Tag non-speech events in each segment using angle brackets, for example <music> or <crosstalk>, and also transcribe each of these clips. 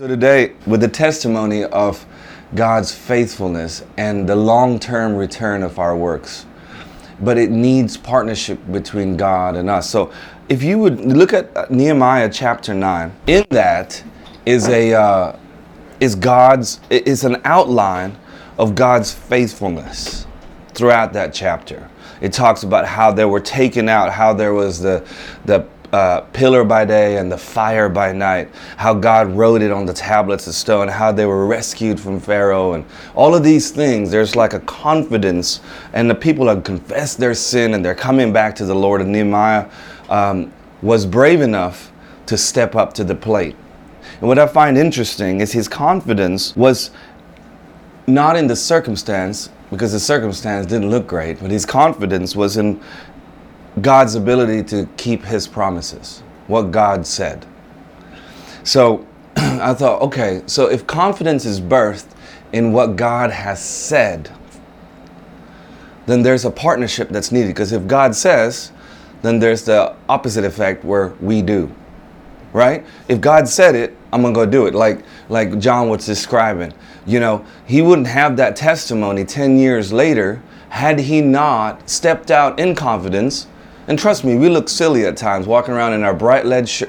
So today, with the testimony of God's faithfulness and the long-term return of our works, but it needs partnership between God and us. So if you would look at uh, Nehemiah chapter 9, in that is a uh, is God's is an outline of God's faithfulness throughout that chapter. It talks about how they were taken out, how there was the the uh, pillar by day and the fire by night, how God wrote it on the tablets of stone, how they were rescued from Pharaoh, and all of these things. There's like a confidence, and the people have confessed their sin and they're coming back to the Lord. And Nehemiah um, was brave enough to step up to the plate. And what I find interesting is his confidence was not in the circumstance, because the circumstance didn't look great, but his confidence was in God's ability to keep his promises, what God said. So <clears throat> I thought, okay, so if confidence is birthed in what God has said, then there's a partnership that's needed. Because if God says, then there's the opposite effect where we do. Right? If God said it, I'm gonna go do it. Like like John was describing. You know, he wouldn't have that testimony 10 years later had he not stepped out in confidence and trust me, we look silly at times walking around in our bright red, sh-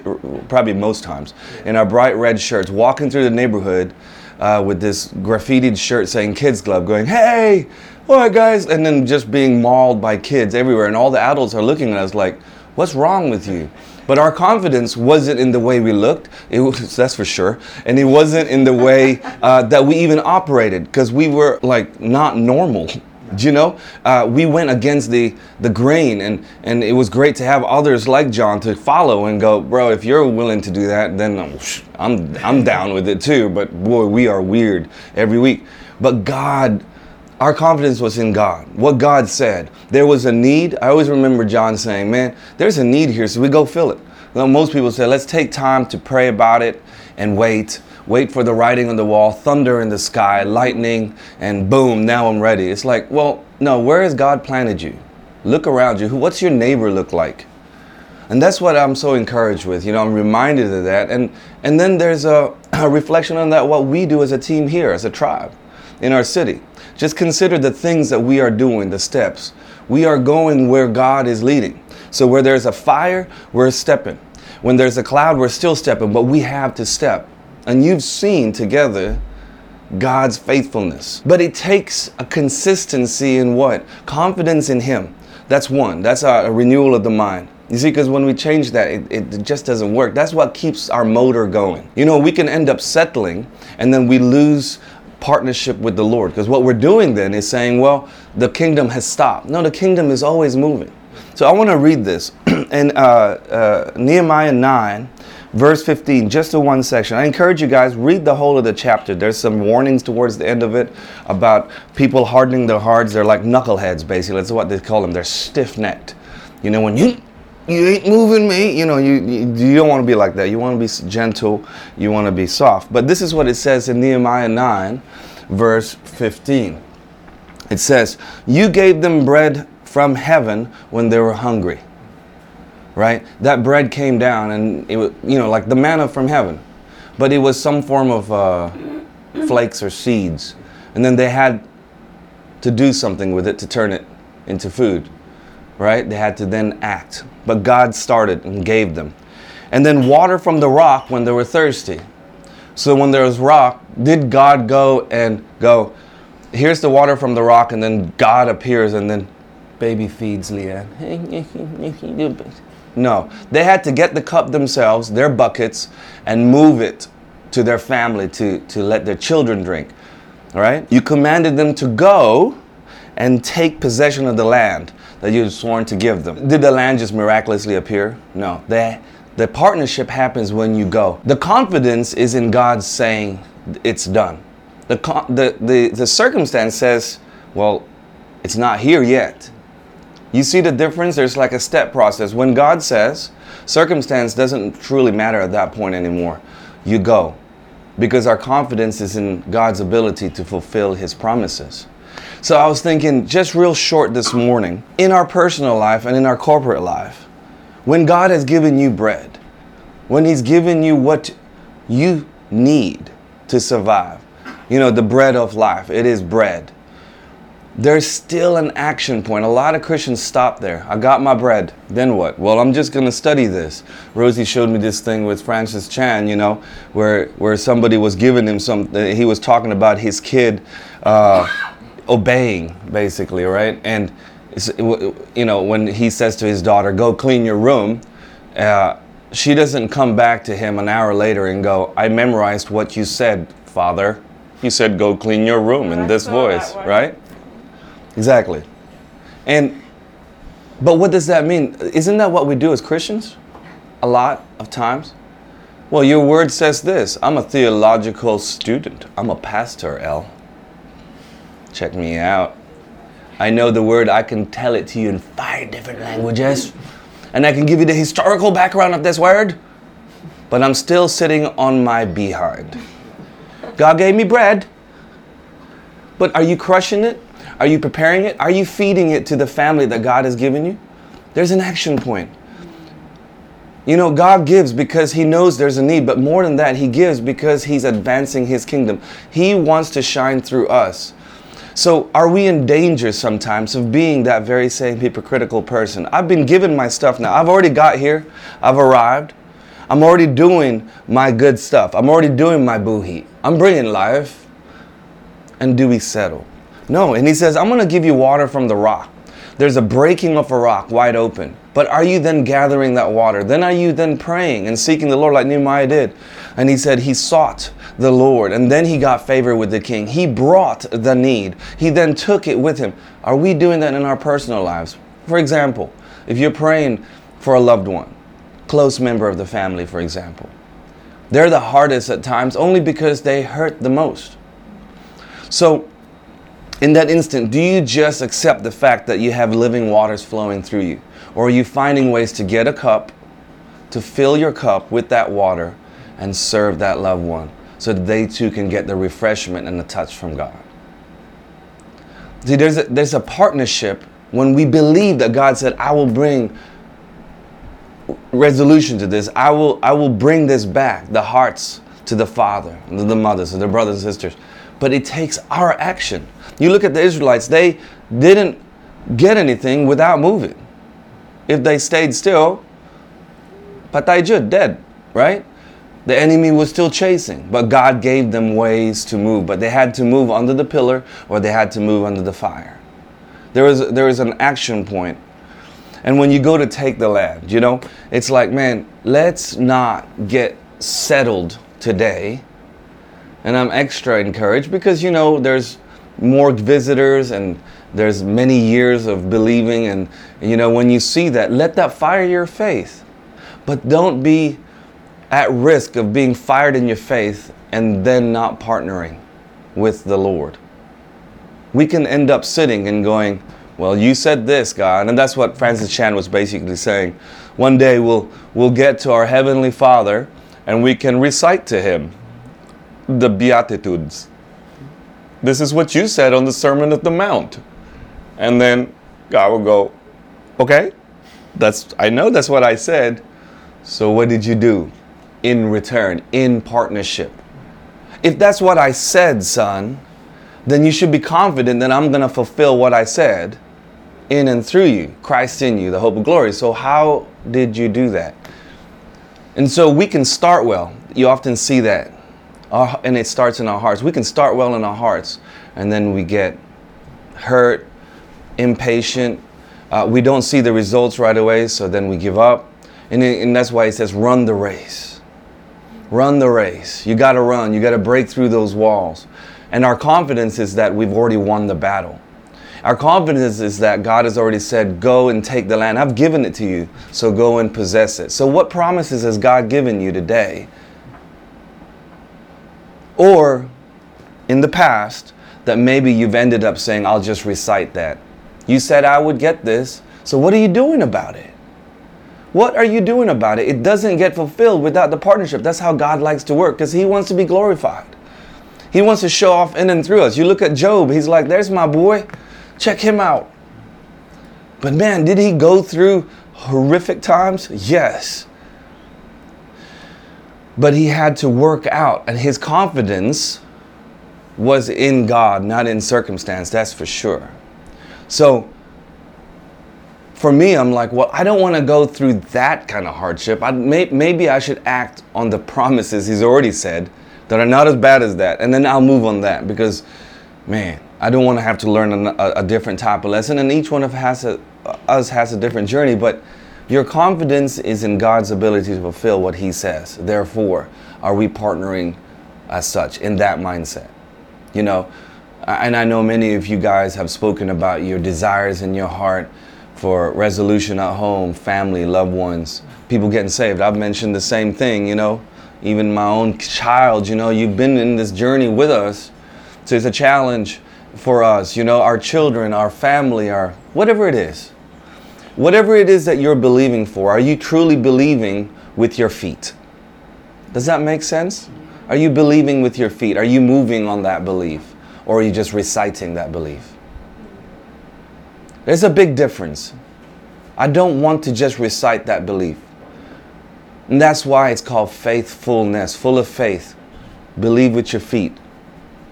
probably most times, in our bright red shirts, walking through the neighborhood uh, with this graffitied shirt saying Kids Club, going, hey, all right, guys, and then just being mauled by kids everywhere. And all the adults are looking at us like, what's wrong with you? But our confidence wasn't in the way we looked, it was, <laughs> that's for sure. And it wasn't in the way uh, that we even operated, because we were like not normal you know? Uh, we went against the the grain and and it was great to have others like john to follow and go bro if you're willing to do that then i'm i'm down with it too. But boy we are weird every week. But god our confidence was in god. What god said. There was a need. I always remember john saying man there's a need here so we go fill it. Well, most people say let's take time to pray about it and wait wait for the writing on the wall, thunder in the sky, lightning, and boom, now I'm ready. It's like, well, no, where has God planted you? Look around you. What's your neighbor look like? And that's what I'm so encouraged with. You know, I'm reminded of that. And and then there's a, <clears throat> a reflection on that what we do as a team here, as a tribe, in our city. Just consider the things that we are doing, the steps. We are going where God is leading. So where there's a fire, we're stepping. When there's a cloud, we're still stepping, but we have to step. And you've seen together God's faithfulness. But it takes a consistency in what? Confidence in Him. That's one. That's a, renewal of the mind. You see, because when we change that, it, it just doesn't work. That's what keeps our motor going. You know, we can end up settling and then we lose partnership with the Lord. Because what we're doing then is saying, well, the kingdom has stopped. No, the kingdom is always moving. So I want to read this in uh, uh, Nehemiah 9, verse 15, just the one section. I encourage you guys, read the whole of the chapter. There's some warnings towards the end of it about people hardening their hearts. They're like knuckleheads, basically. That's what they call them. They're stiff necked. You know, when you you ain't moving me. You know, you, you, you don't want to be like that. You want to be gentle. You want to be soft. But this is what it says in Nehemiah 9, verse 15. It says, You gave them bread from heaven when they were hungry right? That bread came down and it was, you know, like the manna from heaven. But it was some form of uh, flakes or seeds. And then they had to do something with it to turn it into food, right? They had to then act. But God started and gave them. And then water from the rock when they were thirsty. So when there was rock, did God go and go, here's the water from the rock, and then God appears and then baby feeds Leanne. <laughs> No, they had to get the cup themselves, their buckets, and move it to their family to, to let their children drink. All right? You commanded them to go and take possession of the land that you had sworn to give them. Did the land just miraculously appear? No. They, the partnership happens when you go. The confidence is in God saying it's done. The, the, the, the circumstance says, well, it's not here yet. You see the difference? There's like a step process. When God says, circumstance doesn't truly matter at that point anymore. You go. Because our confidence is in God's ability to fulfill His promises. So I was thinking, just real short this morning, in our personal life and in our corporate life, when God has given you bread, when He's given you what you need to survive. You know, the bread of life, it is bread. There's still an action point. A lot of Christians stop there. I got my bread. Then what? Well, I'm just going to study this. Rosie showed me this thing with Francis Chan, you know, where where somebody was giving him some. He was talking about his kid uh, obeying, basically, right? And you know, when he says to his daughter, "Go clean your room," uh, she doesn't come back to him an hour later and go, "I memorized what you said, Father." You said, "Go clean your room" in this voice, right? Exactly. And but what does that mean? Isn't that what we do as Christians? A lot of times. Well, your word says this. I'm a theological student. I'm a pastor, L. Check me out. I know the word, I can tell it to you in five different languages. And I can give you the historical background of this word. But I'm still sitting on my behind. God gave me bread. But are you crushing it? Are you preparing it? Are you feeding it to the family that God has given you? There's an action point. You know, God gives because He knows there's a need, but more than that, He gives because He's advancing His kingdom. He wants to shine through us. So, are we in danger sometimes of being that very same hypocritical person? I've been given my stuff now. I've already got here, I've arrived. I'm already doing my good stuff. I'm already doing my boohee. I'm bringing life. And do we settle? No, and he says, I'm going to give you water from the rock. There's a breaking of a rock wide open. But are you then gathering that water? Then are you then praying and seeking the Lord like Nehemiah did? And he said he sought the Lord and then he got favor with the king. He brought the need. He then took it with him. Are we doing that in our personal lives? For example, if you're praying for a loved one, close member of the family, for example, they're the hardest at times only because they hurt the most. So in that instant, do you just accept the fact that you have living waters flowing through you? Or are you finding ways to get a cup, to fill your cup with that water, and serve that loved one so that they too can get the refreshment and the touch from God? See, there's a, there's a partnership when we believe that God said, I will bring resolution to this. I will, I will bring this back, the hearts to the father, to the mothers, and the brothers and sisters. But it takes our action. You look at the Israelites, they didn't get anything without moving. If they stayed still, patayjud, dead, right? The enemy was still chasing, but God gave them ways to move. But they had to move under the pillar or they had to move under the fire. There is, there is an action point. And when you go to take the land, you know, it's like, man, let's not get settled today. And I'm extra encouraged because, you know, there's more visitors and there's many years of believing. And you know when you see that let that fire your faith. But don't be at risk of being fired in your faith and then not partnering with the lord. We can end up sitting and going well you said this god. And that's what francis chan was basically saying. One day we'll we'll get to our heavenly father and we can recite to him the beatitudes this is what you said on the Sermon of the Mount. And then God will go, Okay, that's I know that's what I said. So what did you do in return, in partnership? If that's what I said, son, then you should be confident that I'm going to fulfill what I said in and through you, Christ in you, the hope of glory. So how did you do that? And so we can start well. You often see that our, and it starts in our hearts. We can start well in our hearts, and then we get hurt, impatient. Uh, we don't see the results right away, so then we give up. And, it, and that's why it says, run the race. Run the race. You got to run. You got to break through those walls. And our confidence is that we've already won the battle. Our confidence is that God has already said, Go and take the land. I've given it to you, so go and possess it. So, what promises has God given you today or in the past, that maybe you've ended up saying, I'll just recite that. You said I would get this, so what are you doing about it? What are you doing about it? It doesn't get fulfilled without the partnership. That's how God likes to work because He wants to be glorified. He wants to show off in and through us. You look at Job, he's like, There's my boy, check him out. But man, did he go through horrific times? Yes. But he had to work out, and his confidence was in God, not in circumstance, that's for sure. So, for me, I'm like, well, I don't want to go through that kind of hardship. I, may, maybe I should act on the promises he's already said that are not as bad as that. And then I'll move on that because, man, I don't want to have to learn a, a different type of lesson. And each one of has a, us has a different journey. But your confidence is in God's ability to fulfill what he says. Therefore, are we partnering as such in that mindset? You know, and I know many of you guys have spoken about your desires in your heart for resolution at home, family, loved ones, people getting saved. I've mentioned the same thing, you know, even my own child, you know, you've been in this journey with us. So it's a challenge for us, you know, our children, our family, our whatever it is. Whatever it is that you're believing for, are you truly believing with your feet? Does that make sense? Are you believing with your feet? Are you moving on that belief? Or are you just reciting that belief? There's a big difference. I don't want to just recite that belief. And that's why it's called faithfulness, full of faith. Believe with your feet.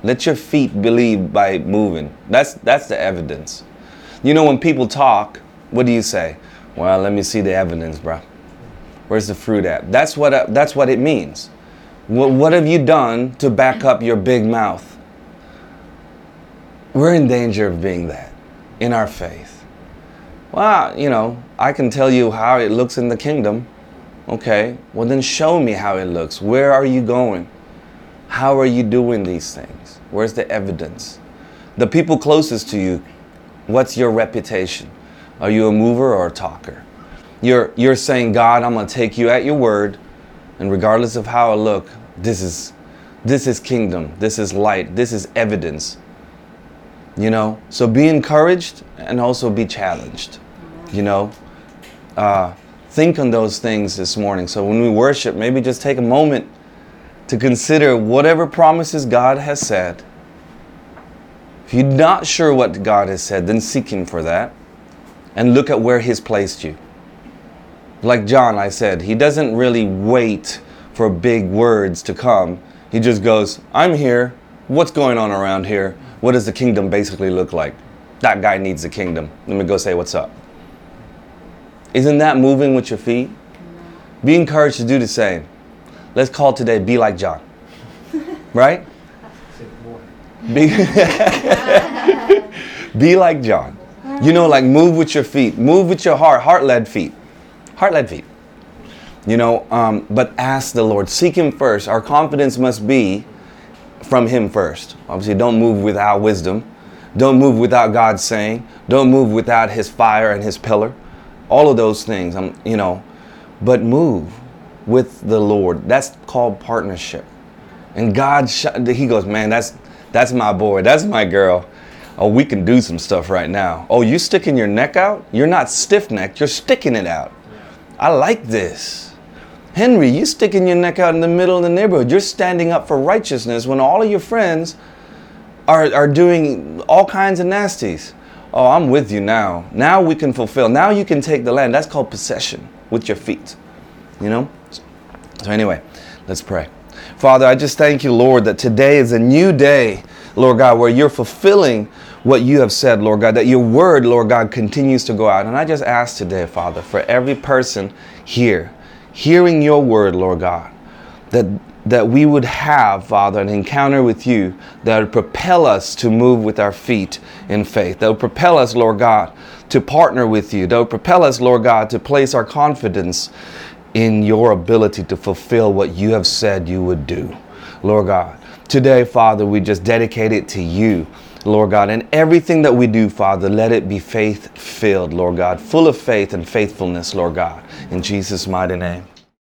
Let your feet believe by moving. That's that's the evidence. You know when people talk, what do you say? Well, let me see the evidence, bro. Where's the fruit at? That's what uh, that's what it means. What, what have you done to back up your big mouth? We're in danger of being that in our faith? Well, you know, I can tell you how it looks in the kingdom. Okay, well, then show me how it looks. Where are you going? How are you doing these things? Where's the evidence? The people closest to you, what's your reputation? Are you a mover or a talker? You're, you're saying, God, I'm going to take you at your word, and regardless of how I look, this is, this is kingdom, this is light, this is evidence. You know? So be encouraged and also be challenged you know? Uh, think on those things this morning. So when we worship maybe just take a moment to consider whatever promises god has said. If you're not sure what god has said then seek him for that and look at where he's placed you like john i said he doesn't really wait for big words to come he just goes i'm here what's going on around here what does the kingdom basically look like? That guy needs the kingdom. Let me go say what's up. Isn't that moving with your feet? Be encouraged to do the same. Let's call today Be Like John. <laughs> Right? Be, <laughs> be like John. You know, like move with your feet, move with your heart, heart led feet. Heart led feet. You know, um, but ask the Lord, seek Him first. Our confidence must be from Him first. Obviously, don't move without wisdom. Don't move without God saying. Don't move without His fire and His pillar. All of those things, I'm, um, you know, but move with the Lord. That's called partnership. And God, He goes, man, that's that's my boy. That's my girl. Oh, we can do some stuff right now. Oh, you sticking your neck out? You're not stiff necked. You're sticking it out. I like this. Henry, you sticking your neck out in the middle of the neighborhood. You're standing up for righteousness when all of your friends are, are doing all kinds of nasties. Oh, I'm with you now. Now we can fulfill. Now you can take the land. That's called possession with your feet. You know? So, anyway, let's pray. Father, I just thank you, Lord, that today is a new day, Lord God, where you're fulfilling what you have said, Lord God, that your word, Lord God, continues to go out. And I just ask today, Father, for every person here hearing your word, Lord God, that that we would have, Father, an encounter with you that would propel us to move with our feet in faith. That would propel us, Lord God, to partner with you. That would propel us, Lord God, to place our confidence in your ability to fulfill what you have said you would do. Lord God, today, Father, we just dedicate it to you. Lord God, and everything that we do, Father, let it be faith filled, Lord God, full of faith and faithfulness, Lord God. In Jesus' mighty name.